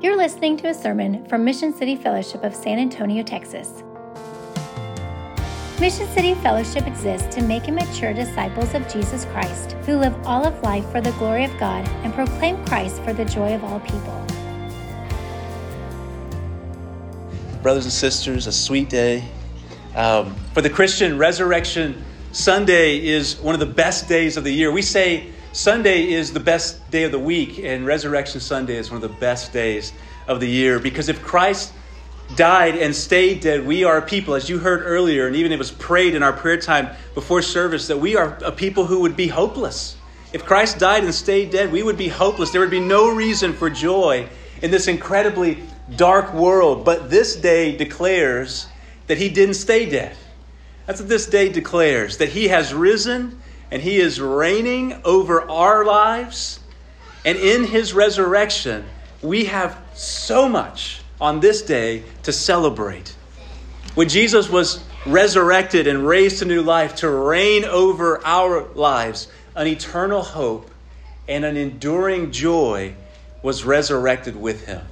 You're listening to a sermon from Mission City Fellowship of San Antonio, Texas. Mission City Fellowship exists to make and mature disciples of Jesus Christ who live all of life for the glory of God and proclaim Christ for the joy of all people. Brothers and sisters, a sweet day. Um, for the Christian, Resurrection Sunday is one of the best days of the year. We say Sunday is the best day of the week, and Resurrection Sunday is one of the best days of the year because if Christ died and stayed dead, we are a people, as you heard earlier, and even it was prayed in our prayer time before service, that we are a people who would be hopeless. If Christ died and stayed dead, we would be hopeless. There would be no reason for joy in this incredibly dark world. But this day declares that he didn't stay dead. That's what this day declares that he has risen and He is reigning over our lives. And in His resurrection, we have so much on this day to celebrate. When Jesus was resurrected and raised to new life to reign over our lives, an eternal hope and an enduring joy was resurrected with him.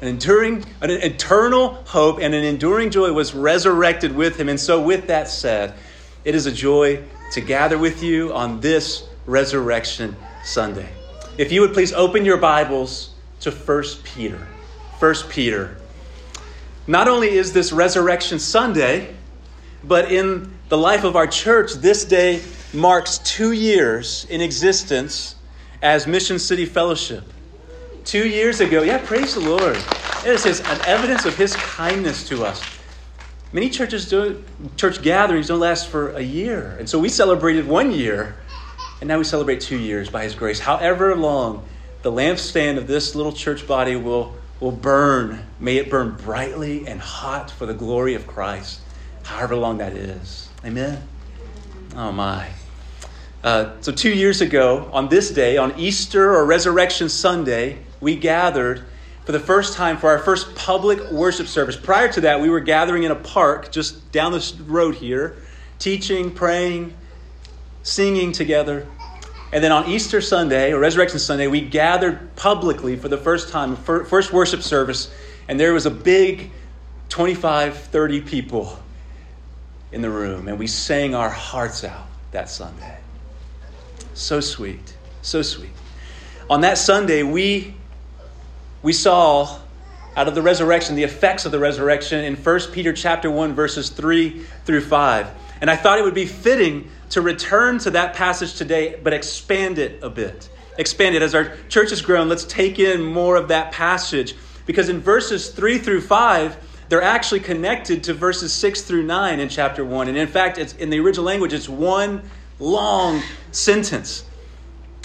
An enduring, an eternal hope and an enduring joy was resurrected with him. And so, with that said, it is a joy to gather with you on this Resurrection Sunday. If you would please open your Bibles to 1 Peter. 1 Peter. Not only is this Resurrection Sunday, but in the life of our church, this day marks two years in existence as Mission City Fellowship. Two years ago, yeah, praise the Lord. It is an evidence of His kindness to us. Many churches do church gatherings don't last for a year. And so we celebrated one year, and now we celebrate two years by his grace. However long the lampstand of this little church body will, will burn, may it burn brightly and hot for the glory of Christ, however long that is. Amen. Oh my. Uh, so, two years ago, on this day, on Easter or Resurrection Sunday, we gathered for the first time for our first public worship service. Prior to that, we were gathering in a park just down the road here, teaching, praying, singing together. And then on Easter Sunday, or Resurrection Sunday, we gathered publicly for the first time, first worship service, and there was a big 25, 30 people in the room, and we sang our hearts out that Sunday. So sweet, so sweet. On that Sunday, we we saw out of the resurrection the effects of the resurrection in 1 Peter chapter 1 verses 3 through 5. And I thought it would be fitting to return to that passage today but expand it a bit. Expand it as our church has grown. Let's take in more of that passage because in verses 3 through 5 they're actually connected to verses 6 through 9 in chapter 1. And in fact, it's in the original language it's one long sentence.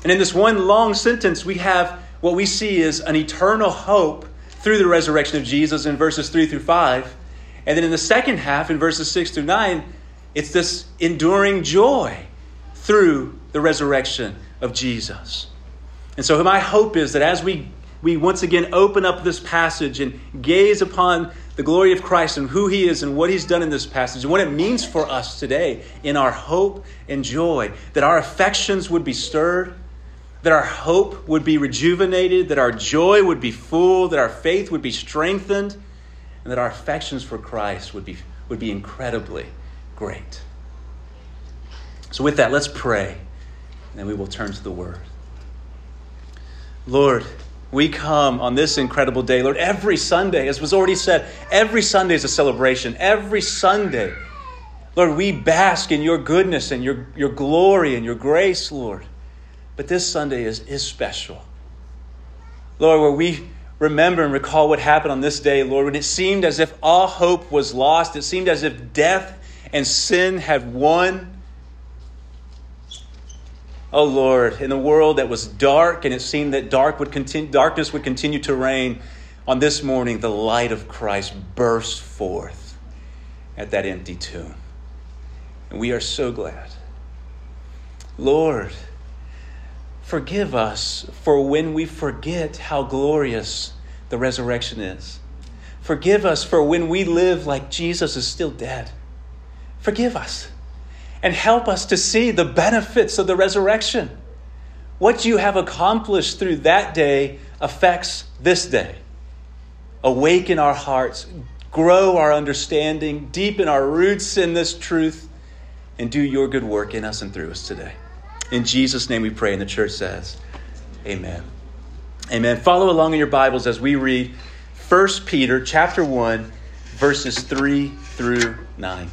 And in this one long sentence we have what we see is an eternal hope through the resurrection of Jesus in verses 3 through 5. And then in the second half, in verses 6 through 9, it's this enduring joy through the resurrection of Jesus. And so, my hope is that as we, we once again open up this passage and gaze upon the glory of Christ and who He is and what He's done in this passage and what it means for us today in our hope and joy, that our affections would be stirred that our hope would be rejuvenated, that our joy would be full, that our faith would be strengthened, and that our affections for Christ would be, would be incredibly great. So, with that, let's pray, and then we will turn to the Word. Lord, we come on this incredible day. Lord, every Sunday, as was already said, every Sunday is a celebration. Every Sunday, Lord, we bask in your goodness and your, your glory and your grace, Lord. But this Sunday is, is special. Lord, where we remember and recall what happened on this day, Lord, when it seemed as if all hope was lost, it seemed as if death and sin had won. Oh Lord, in a world that was dark and it seemed that dark would continue, darkness would continue to reign, on this morning the light of Christ burst forth at that empty tomb. And we are so glad. Lord, Forgive us for when we forget how glorious the resurrection is. Forgive us for when we live like Jesus is still dead. Forgive us and help us to see the benefits of the resurrection. What you have accomplished through that day affects this day. Awaken our hearts, grow our understanding, deepen our roots in this truth, and do your good work in us and through us today. In Jesus' name we pray, and the church says, Amen. Amen. Follow along in your Bibles as we read 1 Peter chapter 1, verses 3 through 9.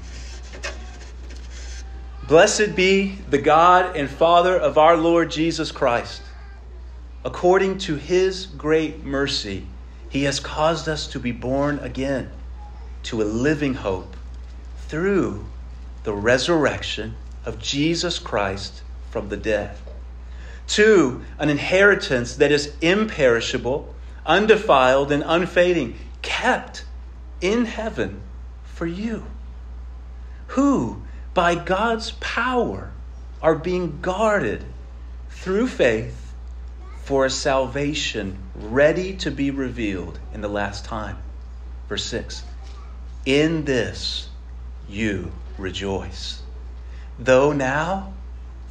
Blessed be the God and Father of our Lord Jesus Christ. According to his great mercy, he has caused us to be born again to a living hope through the resurrection of Jesus Christ from the dead. To, an inheritance that is imperishable, undefiled, and unfading, kept in heaven for you, who by God's power are being guarded through faith for a salvation ready to be revealed in the last time. Verse 6 In this you rejoice. Though now,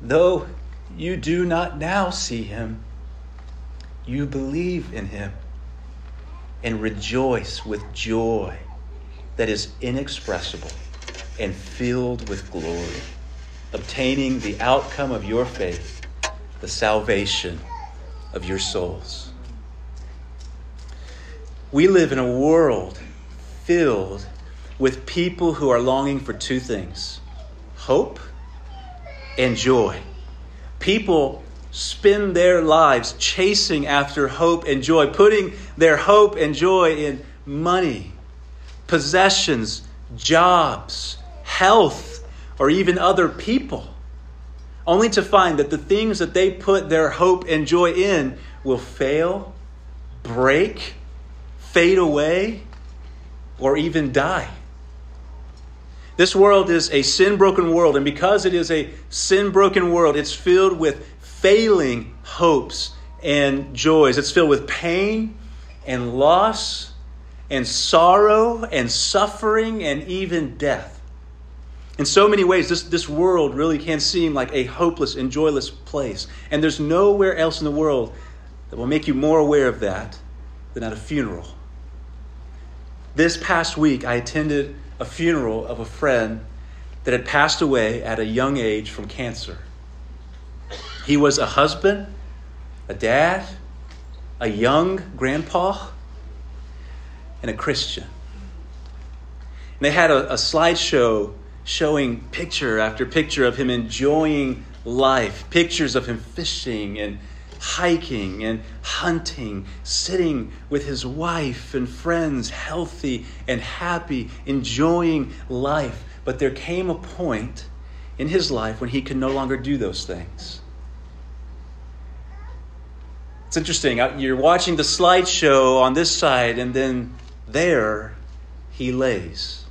Though you do not now see him, you believe in him and rejoice with joy that is inexpressible and filled with glory, obtaining the outcome of your faith, the salvation of your souls. We live in a world filled with people who are longing for two things hope and joy. People spend their lives chasing after hope and joy, putting their hope and joy in money, possessions, jobs, health, or even other people, only to find that the things that they put their hope and joy in will fail, break, fade away, or even die. This world is a sin broken world, and because it is a sin broken world, it's filled with failing hopes and joys. It's filled with pain and loss and sorrow and suffering and even death. In so many ways, this, this world really can seem like a hopeless and joyless place. And there's nowhere else in the world that will make you more aware of that than at a funeral. This past week, I attended a funeral of a friend that had passed away at a young age from cancer. He was a husband, a dad, a young grandpa, and a Christian. And they had a, a slideshow showing picture after picture of him enjoying life, pictures of him fishing and hiking and hunting, sitting with his wife and friends, healthy and happy, enjoying life. But there came a point in his life when he could no longer do those things. It's interesting. You're watching the slideshow on this side, and then there he lays.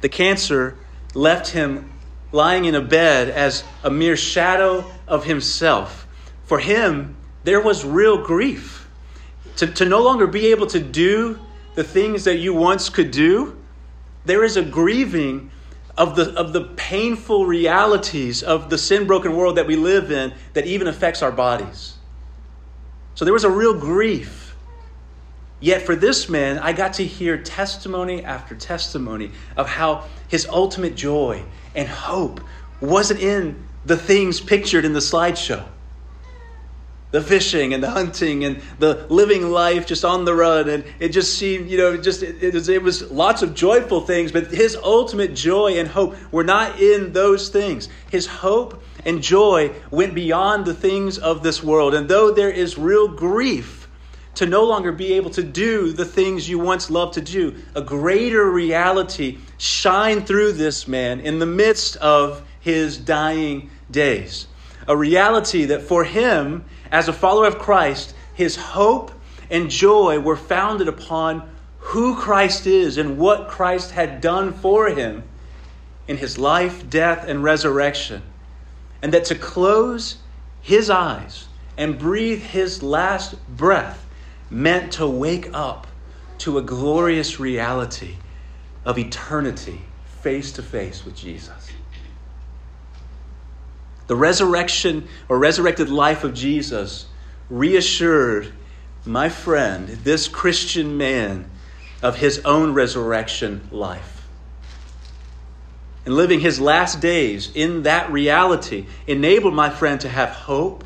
The cancer left him lying in a bed as a mere shadow of himself. For him, there was real grief. To, to no longer be able to do the things that you once could do, there is a grieving of the, of the painful realities of the sin broken world that we live in that even affects our bodies. So there was a real grief. Yet for this man, I got to hear testimony after testimony of how his ultimate joy and hope wasn't in the things pictured in the slideshow. The fishing and the hunting and the living life just on the run. And it just seemed you know just it, it, was, it was lots of joyful things. But his ultimate joy and hope were not in those things. His hope and joy went beyond the things of this world. And though there is real grief to no longer be able to do the things you once loved to do. A greater reality shined through this man in the midst of his dying days. a reality that for him, as a follower of Christ, his hope and joy were founded upon who Christ is and what Christ had done for him in his life, death, and resurrection. And that to close his eyes and breathe his last breath meant to wake up to a glorious reality of eternity face to face with Jesus. The resurrection or resurrected life of Jesus reassured my friend, this Christian man, of his own resurrection life. And living his last days in that reality enabled my friend to have hope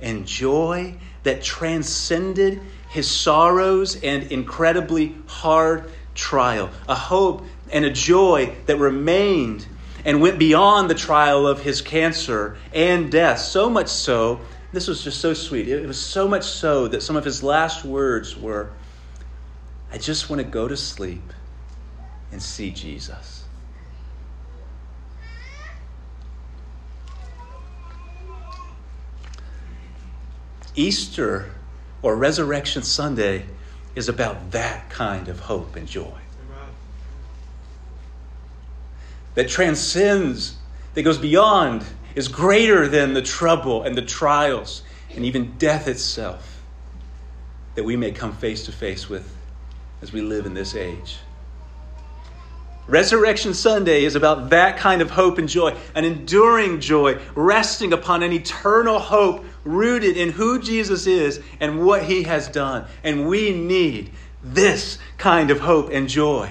and joy that transcended his sorrows and incredibly hard trial. A hope and a joy that remained and went beyond the trial of his cancer and death. So much so, this was just so sweet. It was so much so that some of his last words were, I just want to go to sleep and see Jesus. Easter or Resurrection Sunday is about that kind of hope and joy. That transcends, that goes beyond, is greater than the trouble and the trials and even death itself that we may come face to face with as we live in this age. Resurrection Sunday is about that kind of hope and joy, an enduring joy, resting upon an eternal hope rooted in who Jesus is and what he has done. And we need this kind of hope and joy.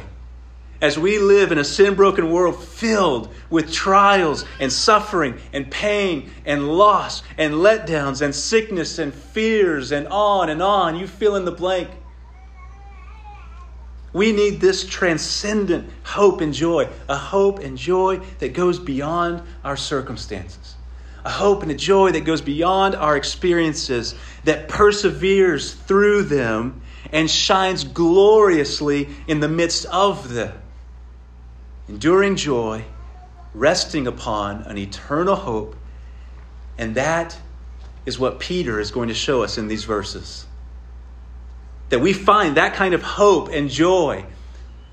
As we live in a sin broken world filled with trials and suffering and pain and loss and letdowns and sickness and fears and on and on, you fill in the blank. We need this transcendent hope and joy, a hope and joy that goes beyond our circumstances, a hope and a joy that goes beyond our experiences, that perseveres through them and shines gloriously in the midst of them. Enduring joy, resting upon an eternal hope, and that is what Peter is going to show us in these verses that we find that kind of hope and joy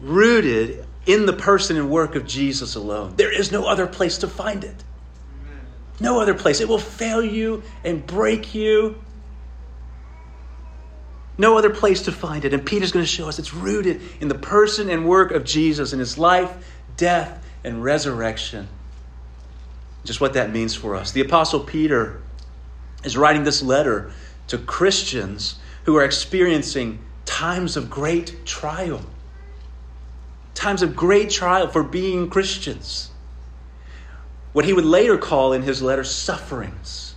rooted in the person and work of Jesus alone. There is no other place to find it. No other place. It will fail you and break you. No other place to find it. And Peter's going to show us it's rooted in the person and work of Jesus in his life, death, and resurrection. Just what that means for us. The Apostle Peter is writing this letter to Christians who are experiencing times of great trial. Times of great trial for being Christians. What he would later call in his letter sufferings.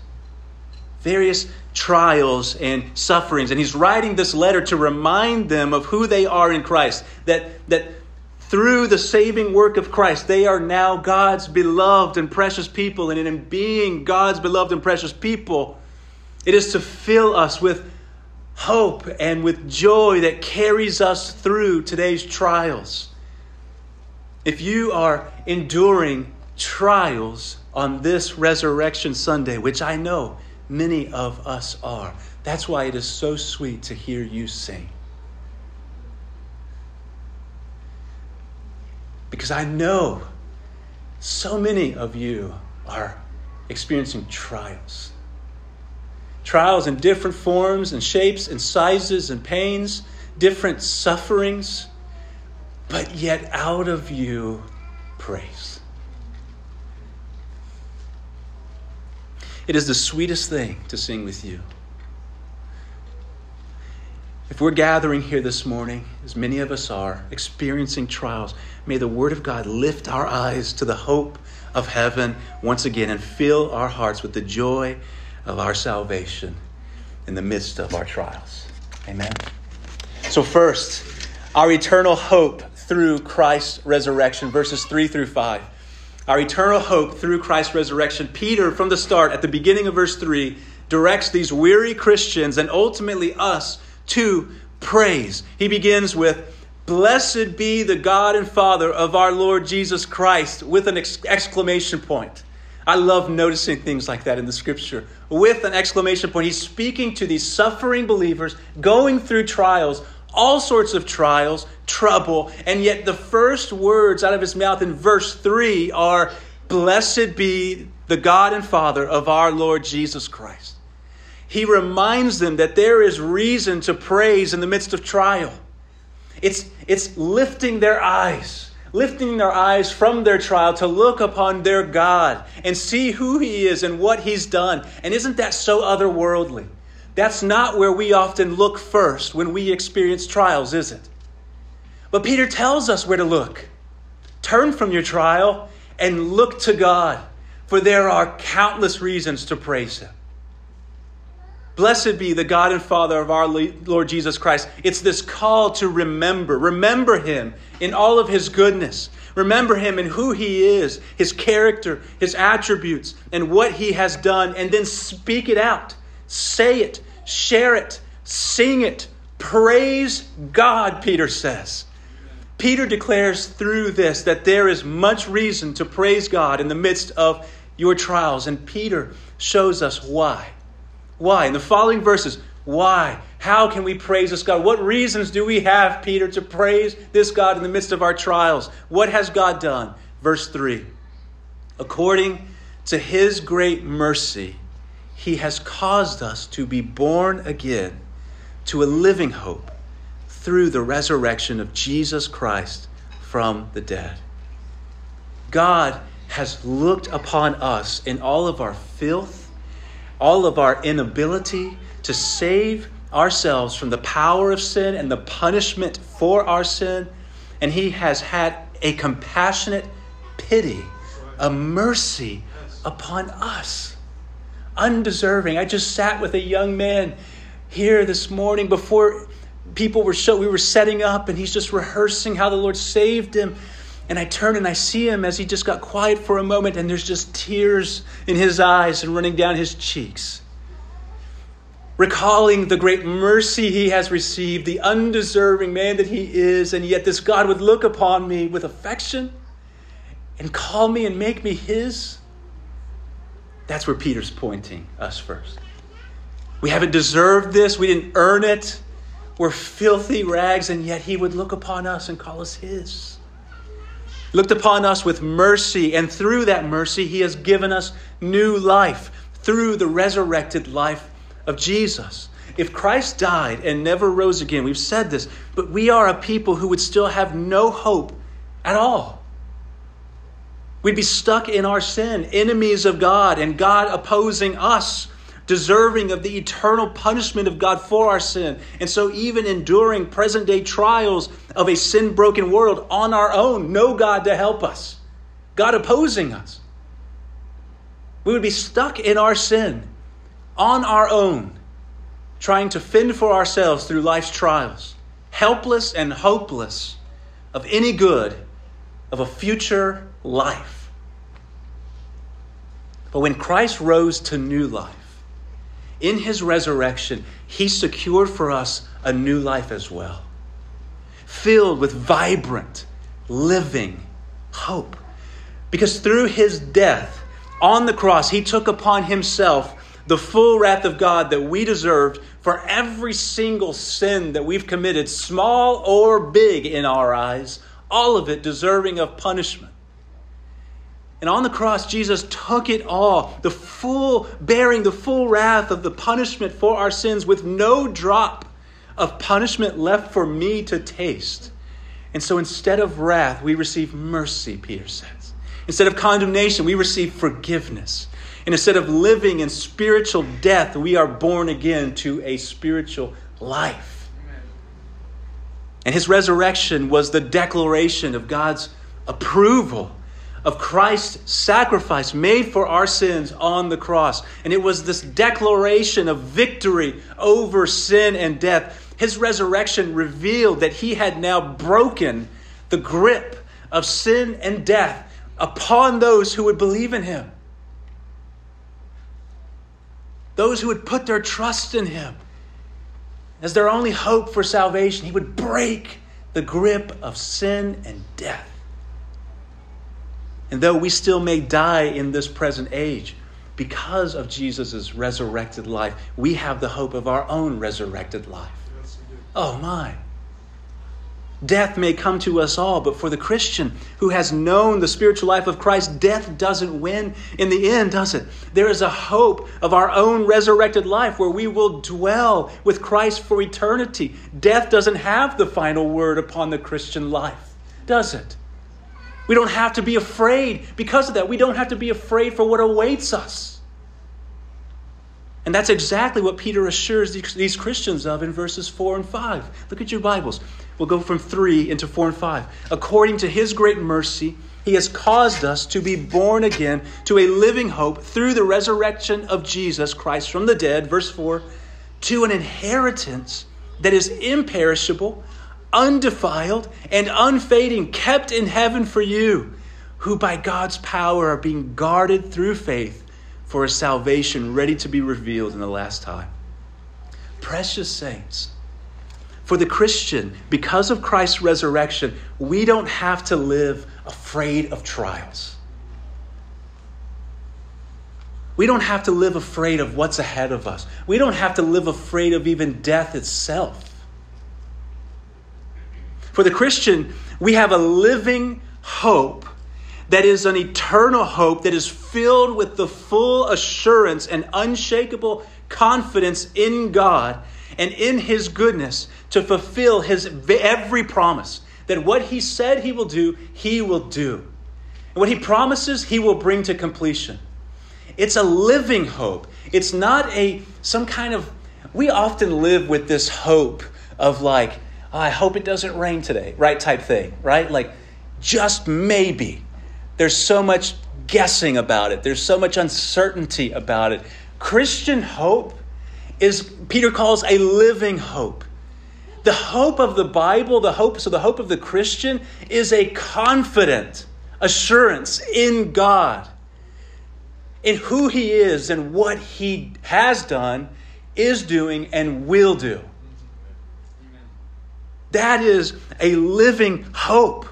Various trials and sufferings. And he's writing this letter to remind them of who they are in Christ. That, that through the saving work of Christ, they are now God's beloved and precious people. And in being God's beloved and precious people, it is to fill us with hope and with joy that carries us through today's trials. If you are enduring trials on this Resurrection Sunday, which I know many of us are, that's why it is so sweet to hear you sing. Because I know so many of you are experiencing trials trials in different forms and shapes and sizes and pains, different sufferings, but yet out of you, praise. It is the sweetest thing to sing with you. If we're gathering here this morning, as many of us are, experiencing trials, may the Word of God lift our eyes to the hope of heaven once again and fill our hearts with the joy of our salvation in the midst of our trials. Amen. So, first, our eternal hope through Christ's resurrection, verses 3 through 5. Our eternal hope through Christ's resurrection. Peter, from the start, at the beginning of verse 3, directs these weary Christians and ultimately us to praise. He begins with, Blessed be the God and Father of our Lord Jesus Christ, with an exclamation point. I love noticing things like that in the scripture. With an exclamation point, he's speaking to these suffering believers going through trials, all sorts of trials, trouble, and yet the first words out of his mouth in verse 3 are, Blessed be the God and Father of our Lord Jesus Christ. He reminds them that there is reason to praise in the midst of trial. It's, it's lifting their eyes, lifting their eyes from their trial to look upon their God and see who He is and what He's done. And isn't that so otherworldly? That's not where we often look first when we experience trials, is it? But Peter tells us where to look. Turn from your trial and look to God, for there are countless reasons to praise Him. Blessed be the God and Father of our Lord Jesus Christ. It's this call to remember. Remember Him in all of His goodness. Remember Him in who He is, His character, His attributes, and what He has done, and then speak it out. Say it, share it, sing it. Praise God, Peter says. Peter declares through this that there is much reason to praise God in the midst of your trials, and Peter shows us why. Why? In the following verses, why? How can we praise this God? What reasons do we have, Peter, to praise this God in the midst of our trials? What has God done? Verse 3 According to his great mercy, he has caused us to be born again to a living hope through the resurrection of Jesus Christ from the dead. God has looked upon us in all of our filth all of our inability to save ourselves from the power of sin and the punishment for our sin. And He has had a compassionate pity, a mercy upon us. Undeserving. I just sat with a young man here this morning before people were show we were setting up and he's just rehearsing how the Lord saved him and I turn and I see him as he just got quiet for a moment, and there's just tears in his eyes and running down his cheeks. Recalling the great mercy he has received, the undeserving man that he is, and yet this God would look upon me with affection and call me and make me his. That's where Peter's pointing us first. We haven't deserved this, we didn't earn it. We're filthy rags, and yet he would look upon us and call us his looked upon us with mercy, and through that mercy, He has given us new life through the resurrected life of Jesus. If Christ died and never rose again, we've said this, but we are a people who would still have no hope at all. We'd be stuck in our sin, enemies of God, and God opposing us deserving of the eternal punishment of God for our sin. And so, even enduring present day trials of a sin broken world on our own, no God to help us, God opposing us. We would be stuck in our sin on our own, trying to fend for ourselves through life's trials, helpless and hopeless of any good of a future life. But when Christ rose to new life, in his resurrection, he secured for us a new life as well, filled with vibrant, living hope. Because through his death on the cross, he took upon himself the full wrath of God that we deserved for every single sin that we've committed, small or big in our eyes, all of it deserving of punishment. And on the cross, Jesus took it all, the full, bearing the full wrath of the punishment for our sins with no drop of punishment left for me to taste. And so instead of wrath, we receive mercy, Peter says. Instead of condemnation, we receive forgiveness. And instead of living in spiritual death, we are born again to a spiritual life. And his resurrection was the declaration of God's approval of Christ's sacrifice made for our sins on the cross. And it was this declaration of victory over sin and death. His resurrection revealed that he had now broken the grip of sin and death upon those who would believe in him. Those who would put their trust in him as their only hope for salvation, he would break the grip of sin and death. And though we still may die in this present age, because of Jesus' resurrected life, we have the hope of our own resurrected life. Oh my. Death may come to us all, but for the Christian who has known the spiritual life of Christ, death doesn't win in the end, does it? There is a hope of our own resurrected life where we will dwell with Christ for eternity. Death doesn't have the final word upon the Christian life, does it? We don't have to be afraid because of that. We don't have to be afraid for what awaits us. And that's exactly what Peter assures these Christians of in verses 4 and 5. Look at your Bibles. We'll go from 3 into 4 and 5. According to his great mercy, he has caused us to be born again to a living hope through the resurrection of Jesus Christ from the dead, verse 4, to an inheritance that is imperishable, undefiled, and unfading, kept in heaven for you, who by God's power are being guarded through faith for a salvation ready to be revealed in the last time. Precious saints, for the Christian, because of Christ's resurrection, we don't have to live afraid of trials. We don't have to live afraid of what's ahead of us. We don't have to live afraid of even death itself. For the Christian, we have a living hope that is an eternal hope that is filled with the full assurance and unshakable confidence in God and in His goodness to fulfill His every promise. That what He said He will do, He will do. And what He promises, He will bring to completion. It's a living hope. It's not a some kind of we often live with this hope of like, oh, I hope it doesn't rain today, right? Type thing, right? Like, just maybe. There's so much guessing about it, there's so much uncertainty about it. Christian hope is, Peter calls a living hope. The hope of the Bible, the hope, so the hope of the Christian is a confident assurance in God, in who He is and what He has done, is doing, and will do. That is a living hope.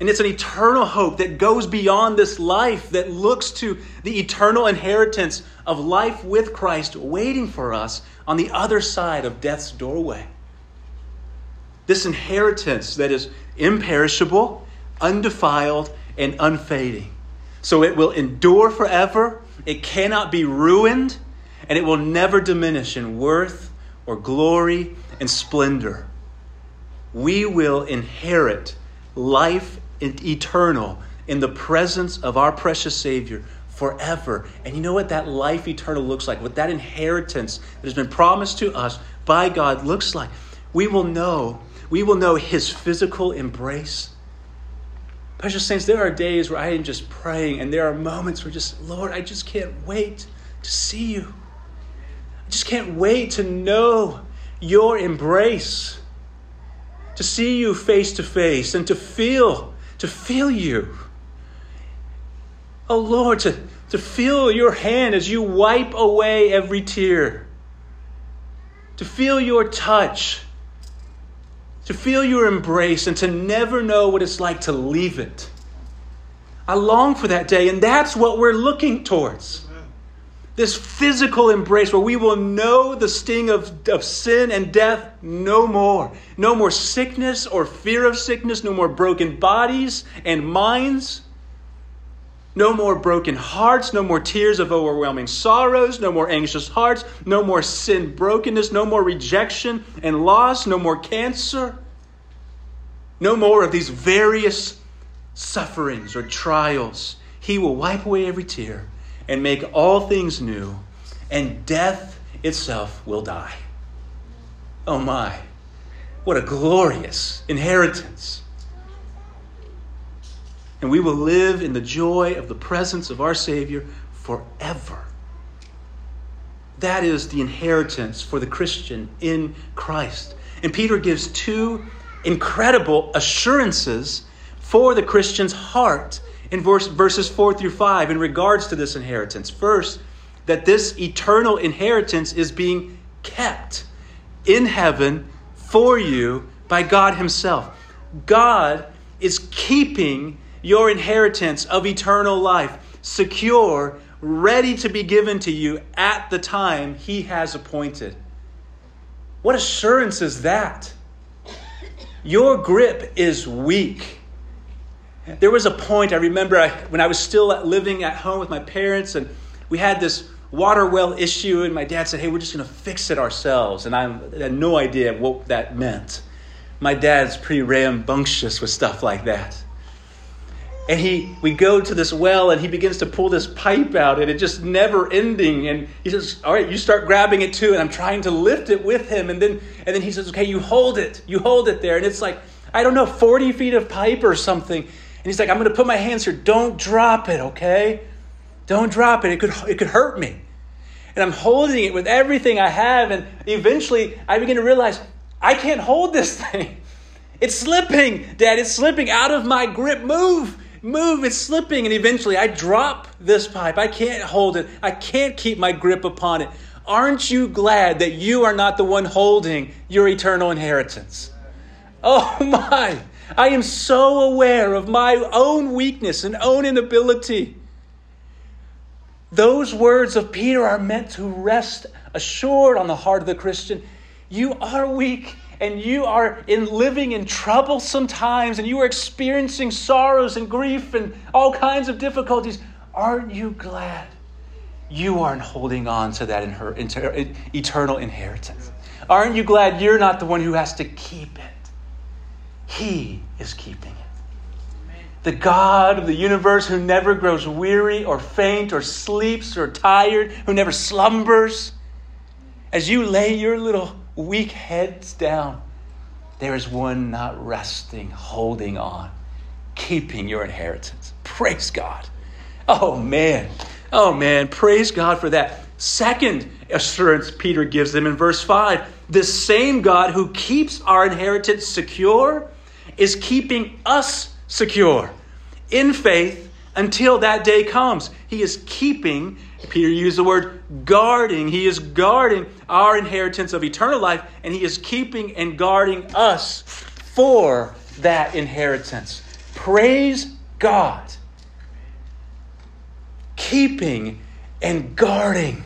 And it's an eternal hope that goes beyond this life, that looks to the eternal inheritance of life with Christ waiting for us on the other side of death's doorway. This inheritance that is imperishable, undefiled, and unfading. So it will endure forever, it cannot be ruined, and it will never diminish in worth or glory and splendor. We will inherit life eternal in the presence of our precious Savior forever. And you know what that life eternal looks like? What that inheritance that has been promised to us by God looks like? We will know, we will know His physical embrace. Precious saints, there are days where I am just praying, and there are moments where just, Lord, I just can't wait to see you. I just can't wait to know your embrace, to see you face to face, and to feel to feel you. Oh Lord, to, to feel your hand as you wipe away every tear, to feel your touch, to feel your embrace, and to never know what it's like to leave it. I long for that day, and that's what we're looking towards. This physical embrace where we will know the sting of, of sin and death no more. No more sickness or fear of sickness, no more broken bodies and minds. No more broken hearts, no more tears of overwhelming sorrows, no more anxious hearts, no more sin brokenness, no more rejection and loss, no more cancer, no more of these various sufferings or trials. He will wipe away every tear and make all things new, and death itself will die. Oh my, what a glorious inheritance! And we will live in the joy of the presence of our Savior forever. That is the inheritance for the Christian in Christ. And Peter gives two incredible assurances for the Christian's heart in verse, verses 4 through 5 in regards to this inheritance. First, that this eternal inheritance is being kept in heaven for you by God Himself. God is keeping your inheritance of eternal life, secure, ready to be given to you at the time He has appointed. What assurance is that? Your grip is weak. There was a point, I remember I, when I was still living at home with my parents, and we had this water well issue, and my dad said, Hey, we're just going to fix it ourselves. And I had no idea what that meant. My dad's pretty rambunctious with stuff like that. And he, we go to this well, and he begins to pull this pipe out, and it just never ending. And he says, "All right, you start grabbing it too." And I'm trying to lift it with him, and then, and then he says, "Okay, you hold it, you hold it there." And it's like I don't know, 40 feet of pipe or something. And he's like, "I'm going to put my hands here. Don't drop it, okay? Don't drop it. It could, it could hurt me." And I'm holding it with everything I have, and eventually I begin to realize I can't hold this thing. It's slipping, Dad. It's slipping out of my grip. Move move, it's slipping. And eventually I drop this pipe. I can't hold it. I can't keep my grip upon it. Aren't you glad that you are not the one holding your eternal inheritance? Oh my, I am so aware of my own weakness and own inability. Those words of Peter are meant to rest assured on the heart of the Christian. You are weak and you are in living in troublesome times and you are experiencing sorrows and grief and all kinds of difficulties, aren't you glad you aren't holding on to that in her eternal inheritance? Aren't you glad you're not the one who has to keep it? He is keeping it. The God of the universe who never grows weary or faint or sleeps or tired, who never slumbers. As you lay your little weak heads down, there is one not resting, holding on, keeping your inheritance. Praise God. Oh, man. Oh, man. Praise God for that. Second assurance Peter gives them in verse 5 the same God who keeps our inheritance secure is keeping us secure in faith until that day comes. He is keeping Peter used the word guarding. He is guarding our inheritance of eternal life, and he is keeping and guarding us for that inheritance. Praise God. Keeping and guarding.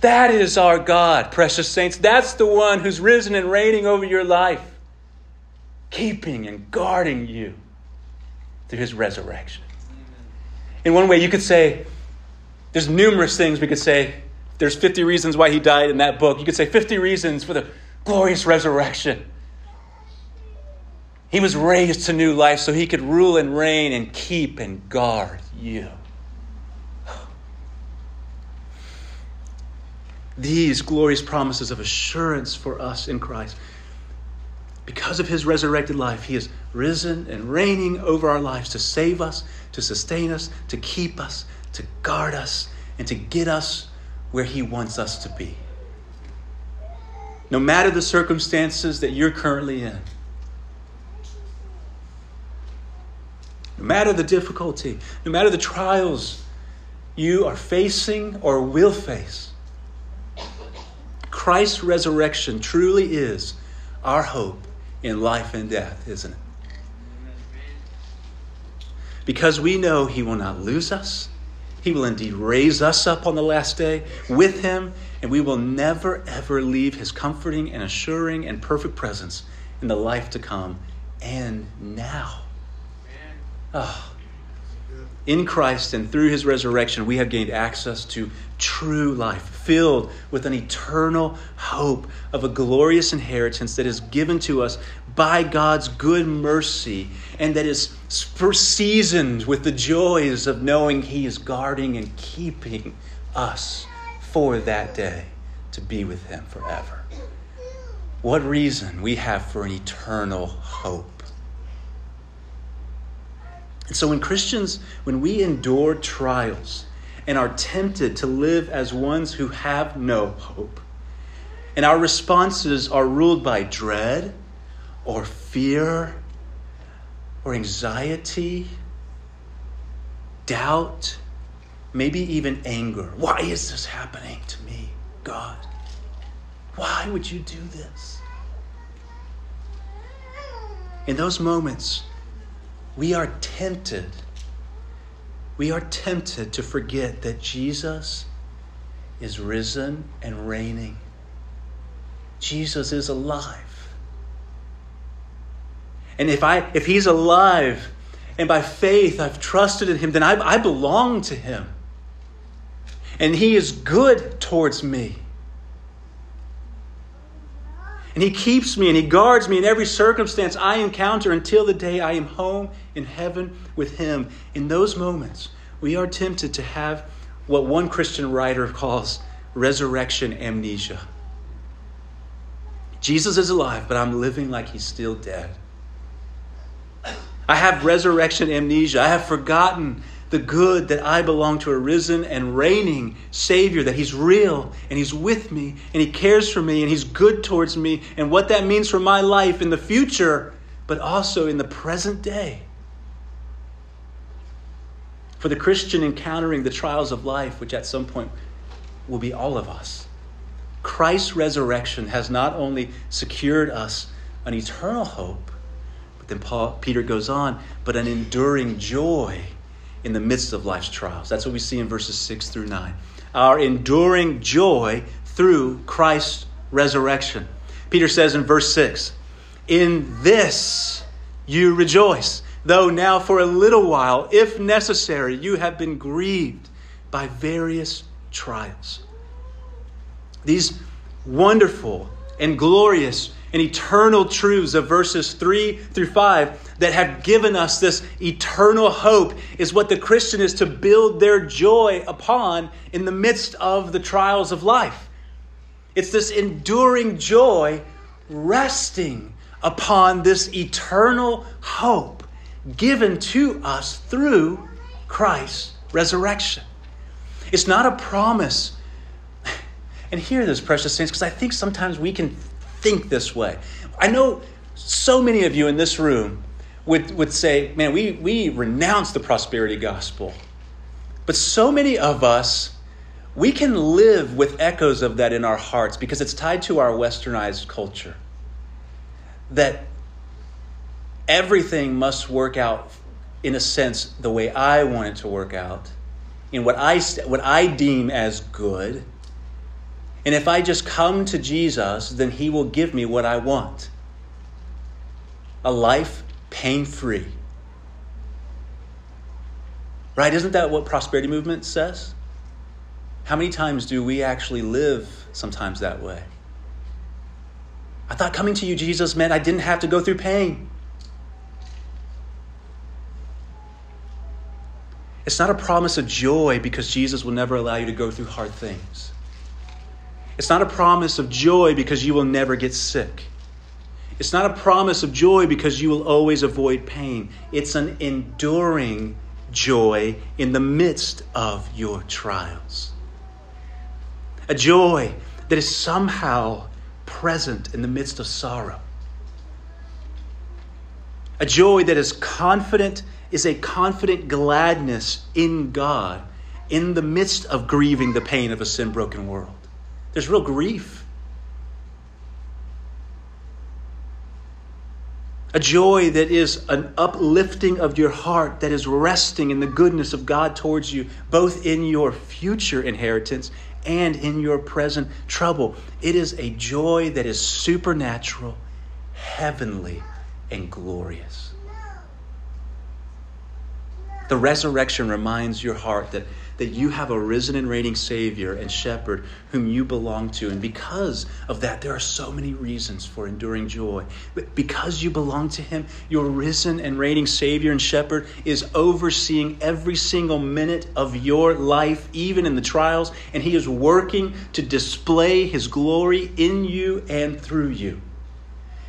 That is our God, precious saints. That's the one who's risen and reigning over your life, keeping and guarding you through his resurrection. In one way, you could say, there's numerous things we could say. There's 50 reasons why he died in that book. You could say 50 reasons for the glorious resurrection. He was raised to new life so he could rule and reign and keep and guard you. These glorious promises of assurance for us in Christ. Because of his resurrected life, he is risen and reigning over our lives to save us, to sustain us, to keep us, to guard us, and to get us where He wants us to be. No matter the circumstances that you're currently in, no matter the difficulty, no matter the trials you are facing or will face, Christ's resurrection truly is our hope in life and death, isn't it? Because we know He will not lose us, he will indeed raise us up on the last day with him, and we will never, ever leave his comforting and assuring and perfect presence in the life to come and now. Oh. In Christ and through his resurrection, we have gained access to true life, filled with an eternal hope of a glorious inheritance that is given to us by God's good mercy and that is seasoned with the joys of knowing He is guarding and keeping us for that day to be with Him forever. What reason we have for an eternal hope. And so, when Christians, when we endure trials and are tempted to live as ones who have no hope, and our responses are ruled by dread or fear or anxiety, doubt, maybe even anger. Why is this happening to me, God? Why would you do this? In those moments, we are tempted. We are tempted to forget that Jesus is risen and reigning. Jesus is alive. And if I if he's alive and by faith I've trusted in him, then I, I belong to him. And he is good towards me. And he keeps me and he guards me in every circumstance I encounter until the day I am home in heaven with him. In those moments, we are tempted to have what one Christian writer calls resurrection amnesia. Jesus is alive, but I'm living like he's still dead. I have resurrection amnesia. I have forgotten the good that I belong to a risen and reigning Savior, that He's real and He's with me and He cares for me and He's good towards me, and what that means for my life in the future, but also in the present day. For the Christian encountering the trials of life, which at some point will be all of us, Christ's resurrection has not only secured us an eternal hope, but then Paul, Peter goes on, but an enduring joy in the midst of life's trials. That's what we see in verses 6 through 9. Our enduring joy through Christ's resurrection. Peter says in verse 6 In this you rejoice, though now for a little while, if necessary, you have been grieved by various trials. These wonderful and glorious and eternal truths of verses 3 through 5 that have given us this eternal hope is what the Christian is to build their joy upon in the midst of the trials of life. It's this enduring joy resting upon this eternal hope given to us through Christ's resurrection. It's not a promise. And hear this, precious saints, because I think sometimes we can think this way. I know so many of you in this room would, would say, man, we, we renounce the prosperity gospel. But so many of us, we can live with echoes of that in our hearts because it's tied to our westernized culture. That everything must work out, in a sense, the way I want it to work out, in what I, what I deem as good. And if I just come to Jesus, then He will give me what I want a life pain free. Right? Isn't that what prosperity movement says? How many times do we actually live sometimes that way? I thought coming to you, Jesus, meant I didn't have to go through pain. It's not a promise of joy because Jesus will never allow you to go through hard things. It's not a promise of joy because you will never get sick. It's not a promise of joy because you will always avoid pain. It's an enduring joy in the midst of your trials. A joy that is somehow present in the midst of sorrow. A joy that is confident, is a confident gladness in God in the midst of grieving the pain of a sin broken world. There's real grief. A joy that is an uplifting of your heart, that is resting in the goodness of God towards you, both in your future inheritance and in your present trouble. It is a joy that is supernatural, heavenly, and glorious. The resurrection reminds your heart that that you have a risen and reigning Savior and Shepherd whom you belong to. And because of that, there are so many reasons for enduring joy. But because you belong to Him, your risen and reigning Savior and Shepherd is overseeing every single minute of your life, even in the trials, and He is working to display His glory in you and through you.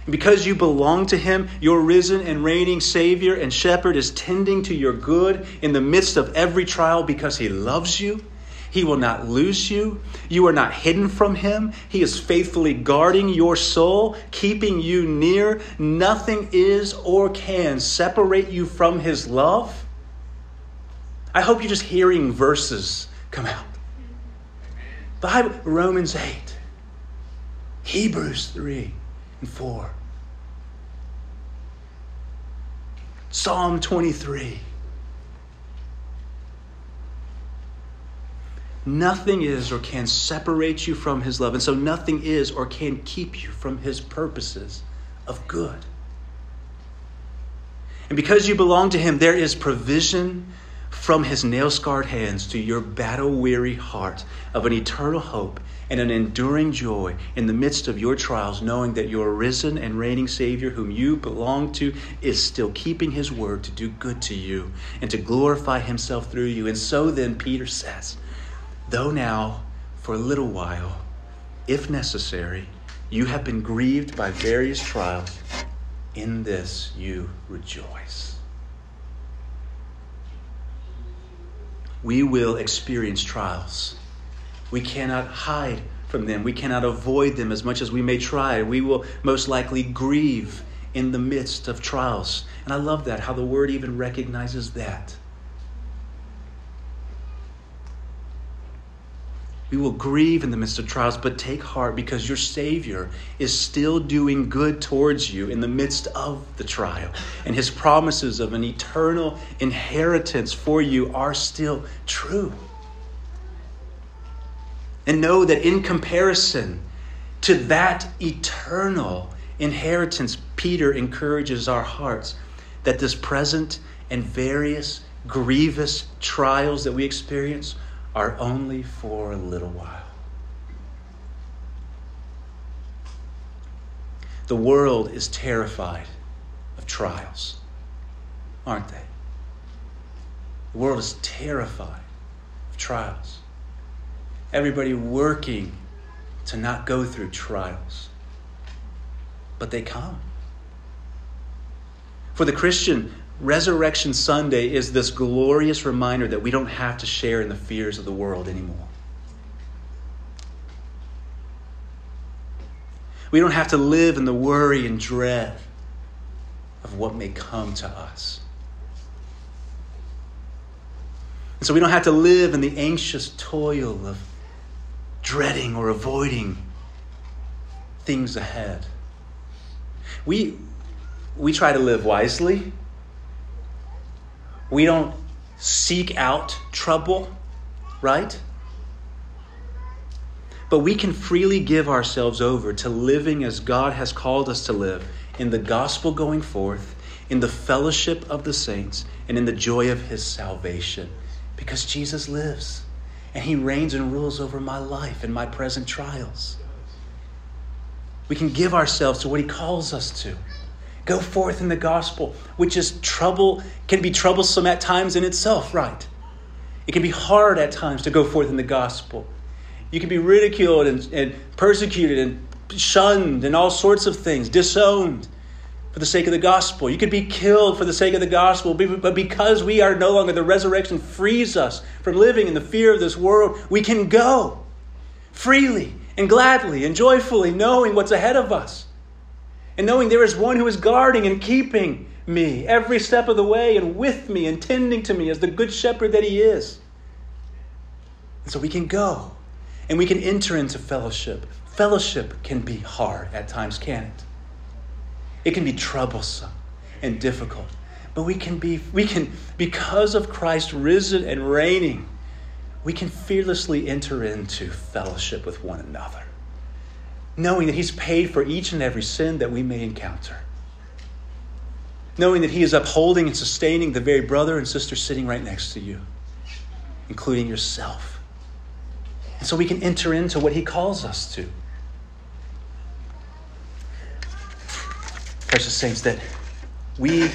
Because you belong to Him, your risen and reigning Savior and Shepherd is tending to your good in the midst of every trial because He loves you. He will not lose you. You are not hidden from Him. He is faithfully guarding your soul, keeping you near. Nothing is or can separate you from His love. I hope you're just hearing verses come out. Bible, Romans 8, Hebrews 3 and 4. Psalm 23. Nothing is or can separate you from his love, and so nothing is or can keep you from his purposes of good. And because you belong to him, there is provision from his nail scarred hands to your battle weary heart of an eternal hope and an enduring joy in the midst of your trials, knowing that your risen and reigning Savior, whom you belong to, is still keeping his word to do good to you and to glorify himself through you. And so then, Peter says, though now, for a little while, if necessary, you have been grieved by various trials, in this you rejoice. We will experience trials. We cannot hide from them. We cannot avoid them as much as we may try. We will most likely grieve in the midst of trials. And I love that, how the word even recognizes that. We will grieve in the midst of trials, but take heart because your Savior is still doing good towards you in the midst of the trial. And his promises of an eternal inheritance for you are still true. And know that in comparison to that eternal inheritance, Peter encourages our hearts that this present and various grievous trials that we experience are only for a little while. The world is terrified of trials, aren't they? The world is terrified of trials. Everybody working to not go through trials. But they come. For the Christian, Resurrection Sunday is this glorious reminder that we don't have to share in the fears of the world anymore. We don't have to live in the worry and dread of what may come to us. And so we don't have to live in the anxious toil of dreading or avoiding things ahead. We, we try to live wisely we don't seek out trouble, right? But we can freely give ourselves over to living as God has called us to live in the gospel going forth, in the fellowship of the saints, and in the joy of his salvation. Because Jesus lives and he reigns and rules over my life and my present trials. We can give ourselves to what he calls us to. Go forth in the gospel, which is trouble, can be troublesome at times in itself, right? It can be hard at times to go forth in the gospel. You can be ridiculed and, and persecuted and shunned and all sorts of things, disowned for the sake of the gospel. You could be killed for the sake of the gospel, but because we are no longer, the resurrection frees us from living in the fear of this world, we can go freely and gladly and joyfully, knowing what's ahead of us and knowing there is one who is guarding and keeping me every step of the way and with me and tending to me as the good shepherd that he is. And so we can go and we can enter into fellowship. Fellowship can be hard at times, can it? It can be troublesome and difficult. But we can be, we can, because of Christ risen and reigning, we can fearlessly enter into fellowship with one another knowing that He's paid for each and every sin that we may encounter. Knowing that He is upholding and sustaining the very brother and sister sitting right next to you, including yourself. And so we can enter into what He calls us to. Precious saints, that we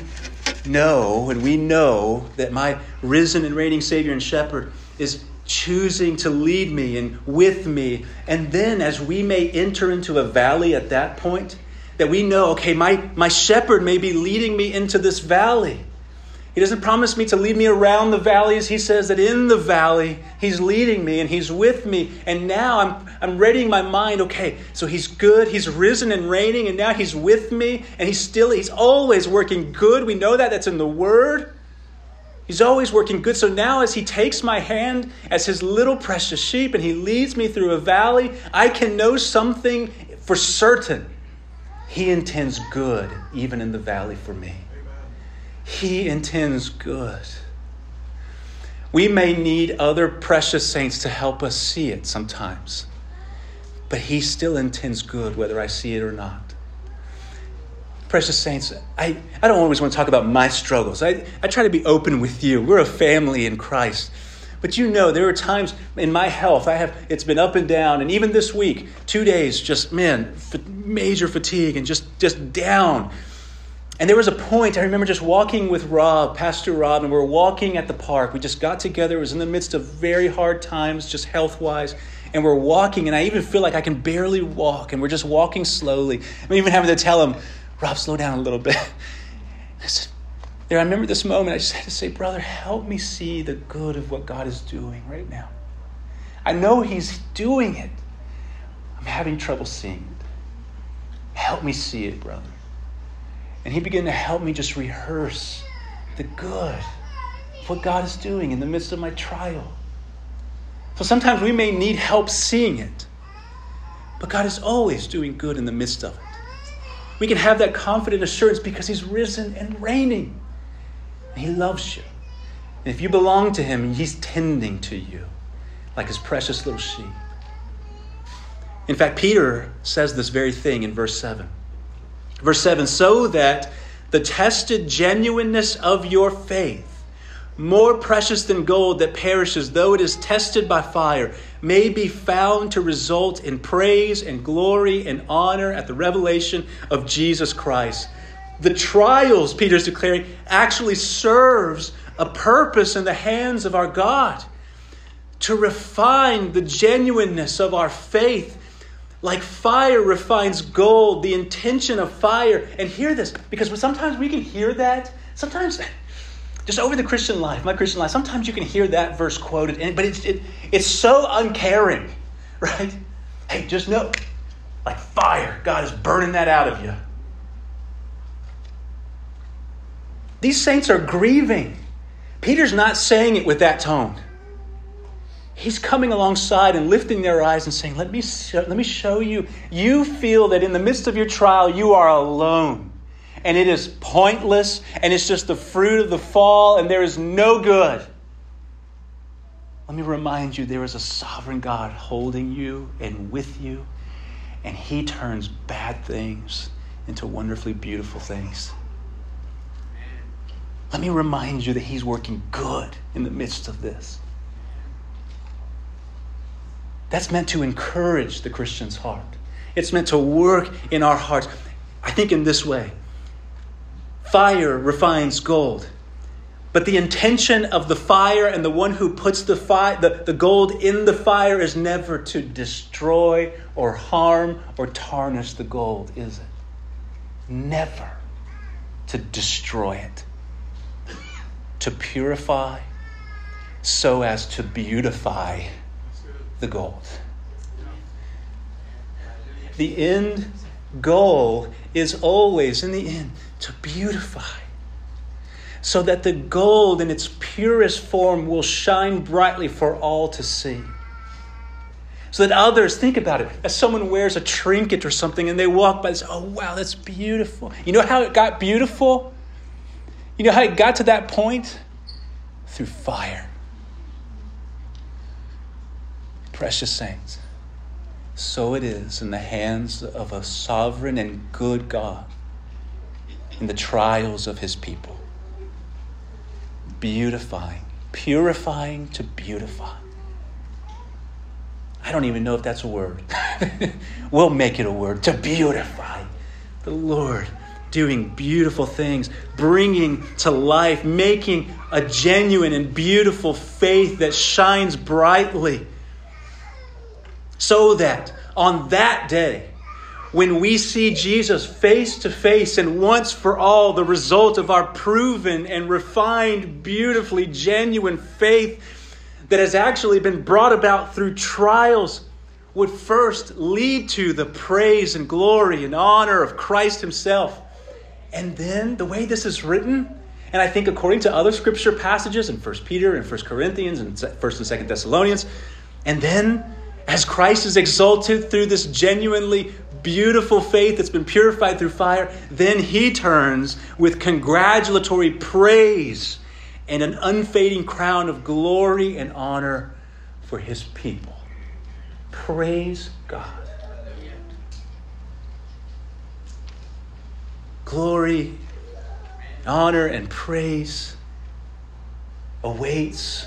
know and we know that my risen and reigning Savior and Shepherd is choosing to lead me and with me. And then as we may enter into a valley at that point, that we know, okay, my, my shepherd may be leading me into this valley. He doesn't promise me to lead me around the valleys. He says that in the valley, He's leading me and He's with me. And now I'm, I'm readying my mind. Okay, so He's good. He's risen and reigning, and now He's with me. And He's still, He's always working good. We know that. That's in the Word. He's always working good. So now, as He takes my hand as His little precious sheep and He leads me through a valley, I can know something for certain. He intends good even in the valley for me. He intends good. We may need other precious saints to help us see it sometimes, but He still intends good whether I see it or not. Precious saints, I, I don't always want to talk about my struggles. I, I try to be open with you. We're a family in Christ. But you know, there are times in my health, I have it's been up and down, and even this week, two days, just man, major fatigue and just just down. And there was a point, I remember just walking with Rob, Pastor Rob, and we are walking at the park. We just got together. It was in the midst of very hard times, just health wise. And we're walking, and I even feel like I can barely walk, and we're just walking slowly. I'm even having to tell him, Rob, slow down a little bit. I said, there, I remember this moment. I just had to say, Brother, help me see the good of what God is doing right now. I know He's doing it. I'm having trouble seeing it. Help me see it, brother. And he began to help me just rehearse the good of what God is doing in the midst of my trial. So sometimes we may need help seeing it, but God is always doing good in the midst of it. We can have that confident assurance because He's risen and reigning. And He loves you. And if you belong to Him, He's tending to you like His precious little sheep. In fact, Peter says this very thing in verse 7. Verse 7 so that the tested genuineness of your faith, more precious than gold that perishes, though it is tested by fire, may be found to result in praise and glory and honor at the revelation of Jesus Christ. The trials, Peter's declaring, actually serves a purpose in the hands of our God to refine the genuineness of our faith like fire refines gold, the intention of fire. And hear this, because sometimes we can hear that. Sometimes, just over the Christian life, my Christian life, sometimes you can hear that verse quoted, but it's, it, it's so uncaring, right? Hey, just know, like fire, God is burning that out of you. These saints are grieving. Peter's not saying it with that tone. He's coming alongside and lifting their eyes and saying, let me, show, let me show you. You feel that in the midst of your trial, you are alone. And it is pointless, and it's just the fruit of the fall, and there is no good. Let me remind you there is a sovereign God holding you and with you, and He turns bad things into wonderfully beautiful things. Let me remind you that He's working good in the midst of this. That's meant to encourage the Christian's heart. It's meant to work in our hearts. I think in this way fire refines gold. But the intention of the fire and the one who puts the, fi- the, the gold in the fire is never to destroy or harm or tarnish the gold, is it? Never to destroy it. To purify so as to beautify the gold. The end goal is always, in the end, to beautify. So that the gold in its purest form will shine brightly for all to see. So that others, think about it, as someone wears a trinket or something and they walk by and say, oh, wow, that's beautiful. You know how it got beautiful? You know how it got to that point? Through fire. Precious saints, so it is in the hands of a sovereign and good God in the trials of his people. Beautifying, purifying to beautify. I don't even know if that's a word. we'll make it a word to beautify. The Lord doing beautiful things, bringing to life, making a genuine and beautiful faith that shines brightly so that on that day, when we see Jesus face to face and once for all, the result of our proven and refined, beautifully genuine faith that has actually been brought about through trials would first lead to the praise and glory and honor of Christ Himself. And then the way this is written, and I think according to other scripture passages in 1 Peter and 1 Corinthians and 1st and 2nd Thessalonians, and then as Christ is exalted through this genuinely beautiful faith that's been purified through fire, then he turns with congratulatory praise and an unfading crown of glory and honor for his people. Praise God. Glory, honor, and praise awaits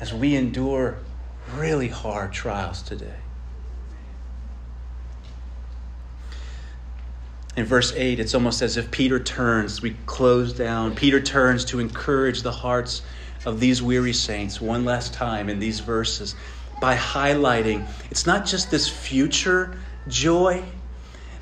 as we endure really hard trials today. In verse 8, it's almost as if Peter turns, we close down. Peter turns to encourage the hearts of these weary saints one last time in these verses by highlighting it's not just this future joy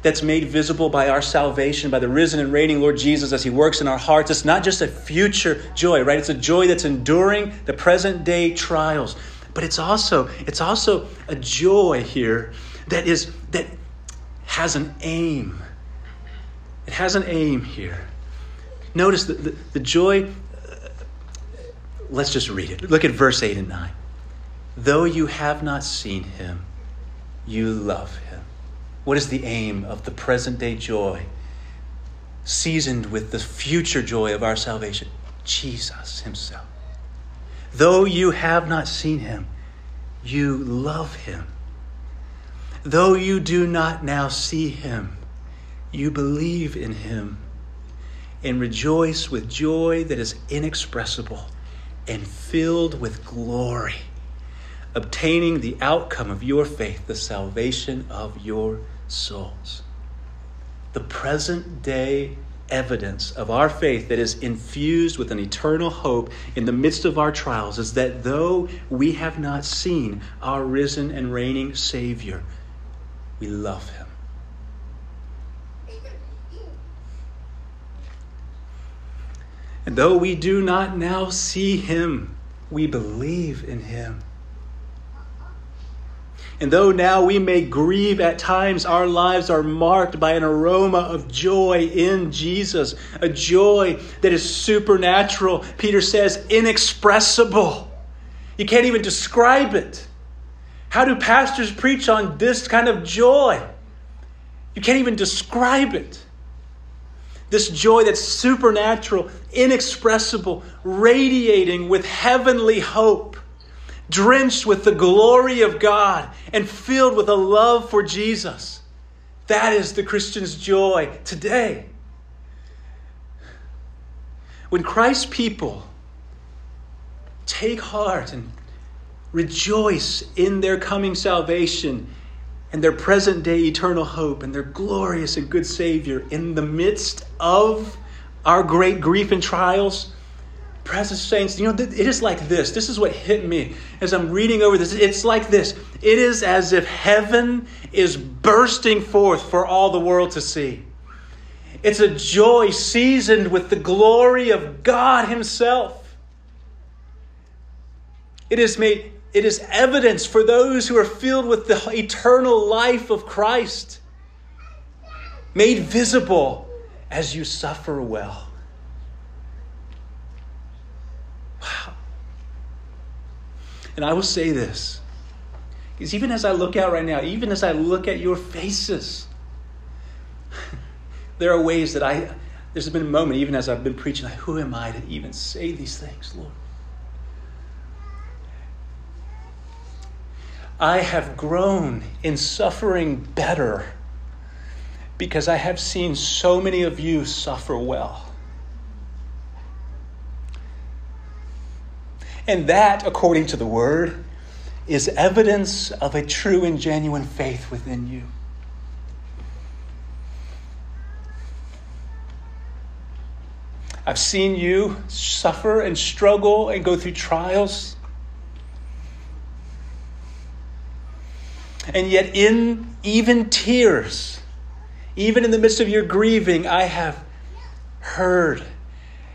that's made visible by our salvation, by the risen and reigning Lord Jesus as He works in our hearts. It's not just a future joy, right? It's a joy that's enduring the present day trials. But it's also, it's also a joy here that is that has an aim. It has an aim here. Notice the, the, joy. Uh, let's just read it. Look at verse 8 and 9. Though you have not seen him, you love him. What is the aim of the present day joy, seasoned with the future joy of our salvation? Jesus Himself. Though you have not seen Him, you love Him. Though you do not now see Him, you believe in Him and rejoice with joy that is inexpressible and filled with glory obtaining the outcome of your faith, the salvation of your souls. The present day evidence of our faith that is infused with an eternal hope in the midst of our trials is that though we have not seen our risen and reigning Savior, we love him. And though we do not now see him, we believe in him. And though now we may grieve at times, our lives are marked by an aroma of joy in Jesus, a joy that is supernatural. Peter says, inexpressible. You can't even describe it. How do pastors preach on this kind of joy? You can't even describe it. This joy that's supernatural, inexpressible, radiating with heavenly hope drenched with the glory of God and filled with a love for Jesus. That is the Christian's joy today. When Christ's people take heart and rejoice in their coming salvation and their present day eternal hope and their glorious and good Savior in the midst of our great grief and trials, Precious saints, you know, it is like this. This is what hit me as I'm reading over this. It's like this. It is as if heaven is bursting forth for all the world to see. It's a joy seasoned with the glory of God Himself. It is made, it is evidence for those who are filled with the eternal life of Christ, made visible as you suffer well. And I will say this because even as I look out right now, even as I look at your faces, there are ways that I, there's been a moment, even as I've been preaching, like, who am I to even say these things, Lord? I have grown in suffering better because I have seen so many of you suffer well. And that, according to the word, is evidence of a true and genuine faith within you. I've seen you suffer and struggle and go through trials. And yet, in even tears, even in the midst of your grieving, I have heard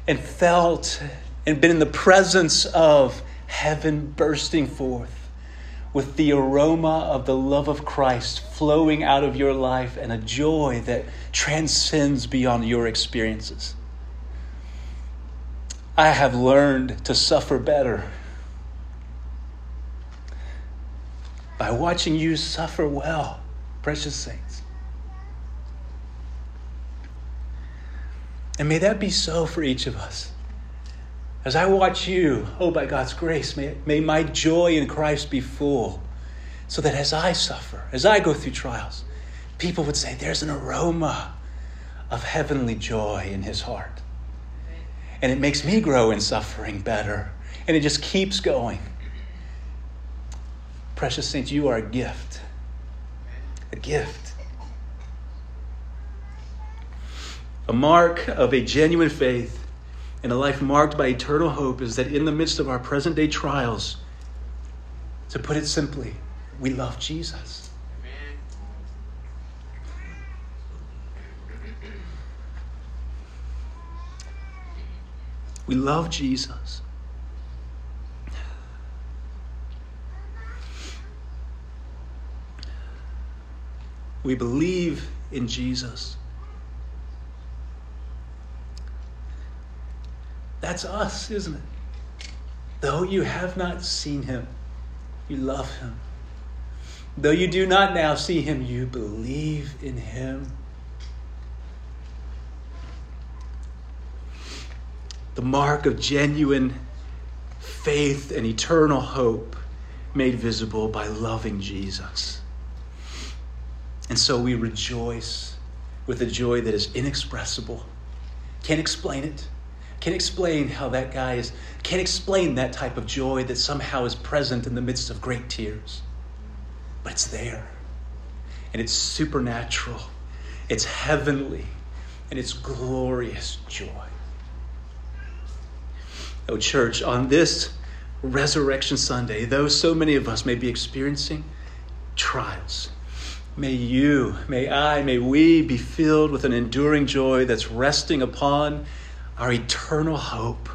and felt and been in the presence of heaven bursting forth with the aroma of the love of Christ flowing out of your life and a joy that transcends beyond your experiences. I have learned to suffer better by watching you suffer well. precious saints. And may that be so for each of us. As I watch you, oh, by God's grace, may, may my joy in Christ be full, so that as I suffer, as I go through trials, people would say, There's an aroma of heavenly joy in his heart. And it makes me grow in suffering better. And it just keeps going. Precious saints, you are a gift. A gift. A mark of a genuine faith and a life marked by eternal hope is that in the midst of our present day trials, to put it simply, we love Jesus. We love Jesus. We believe in Jesus. That's us, isn't it? Though you have not seen him, you love him. Though you do not now see him, you believe in him. The mark of genuine faith and eternal hope made visible by loving Jesus. And so we rejoice with a joy that is inexpressible. Can't explain it. Can't explain how that guy is, can't explain that type of joy that somehow is present in the midst of great tears. But it's there. And it's supernatural. It's heavenly. And it's glorious joy. Oh, church, on this Resurrection Sunday, though so many of us may be experiencing trials, may you, may I, may we be filled with an enduring joy that's resting upon our eternal hope,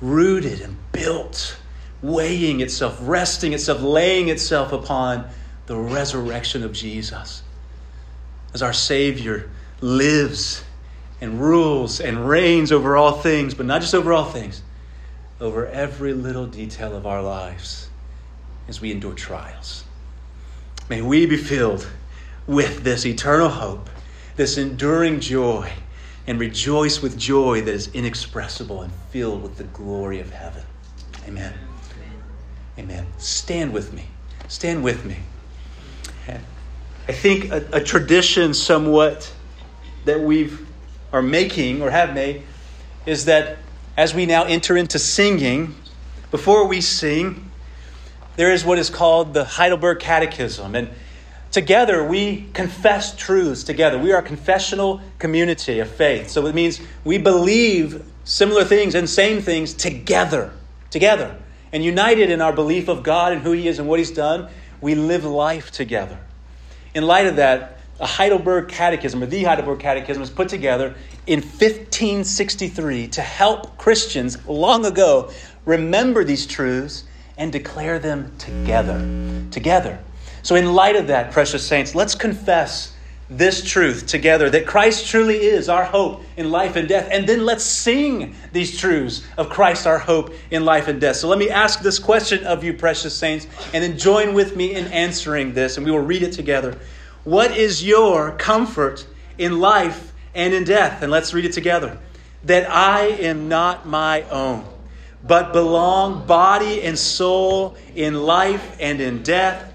rooted and built, weighing itself, resting itself, laying itself upon the resurrection of Jesus. As our Savior lives and rules and reigns over all things, but not just over all things, over every little detail of our lives as we endure trials. May we be filled with this eternal hope, this enduring joy and rejoice with joy that is inexpressible and filled with the glory of heaven. Amen. Amen. Stand with me. Stand with me. I think a, a tradition, somewhat, that we've are making or have made is that as we now enter into singing, before we sing, there is what is called the Heidelberg Catechism. And Together, we confess truths together. We are a confessional community of faith. So it means we believe similar things and same things together. Together. And united in our belief of God and who He is and what He's done, we live life together. In light of that, a Heidelberg Catechism, or the Heidelberg Catechism, was put together in 1563 to help Christians long ago remember these truths and declare them together. Together. So, in light of that, precious saints, let's confess this truth together that Christ truly is our hope in life and death. And then let's sing these truths of Christ, our hope in life and death. So, let me ask this question of you, precious saints, and then join with me in answering this, and we will read it together. What is your comfort in life and in death? And let's read it together. That I am not my own, but belong body and soul in life and in death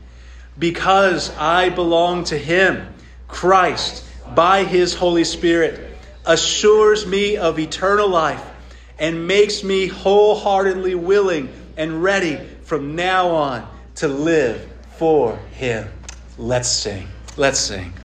because I belong to Him, Christ, by His Holy Spirit, assures me of eternal life and makes me wholeheartedly willing and ready from now on to live for Him. Let's sing. Let's sing.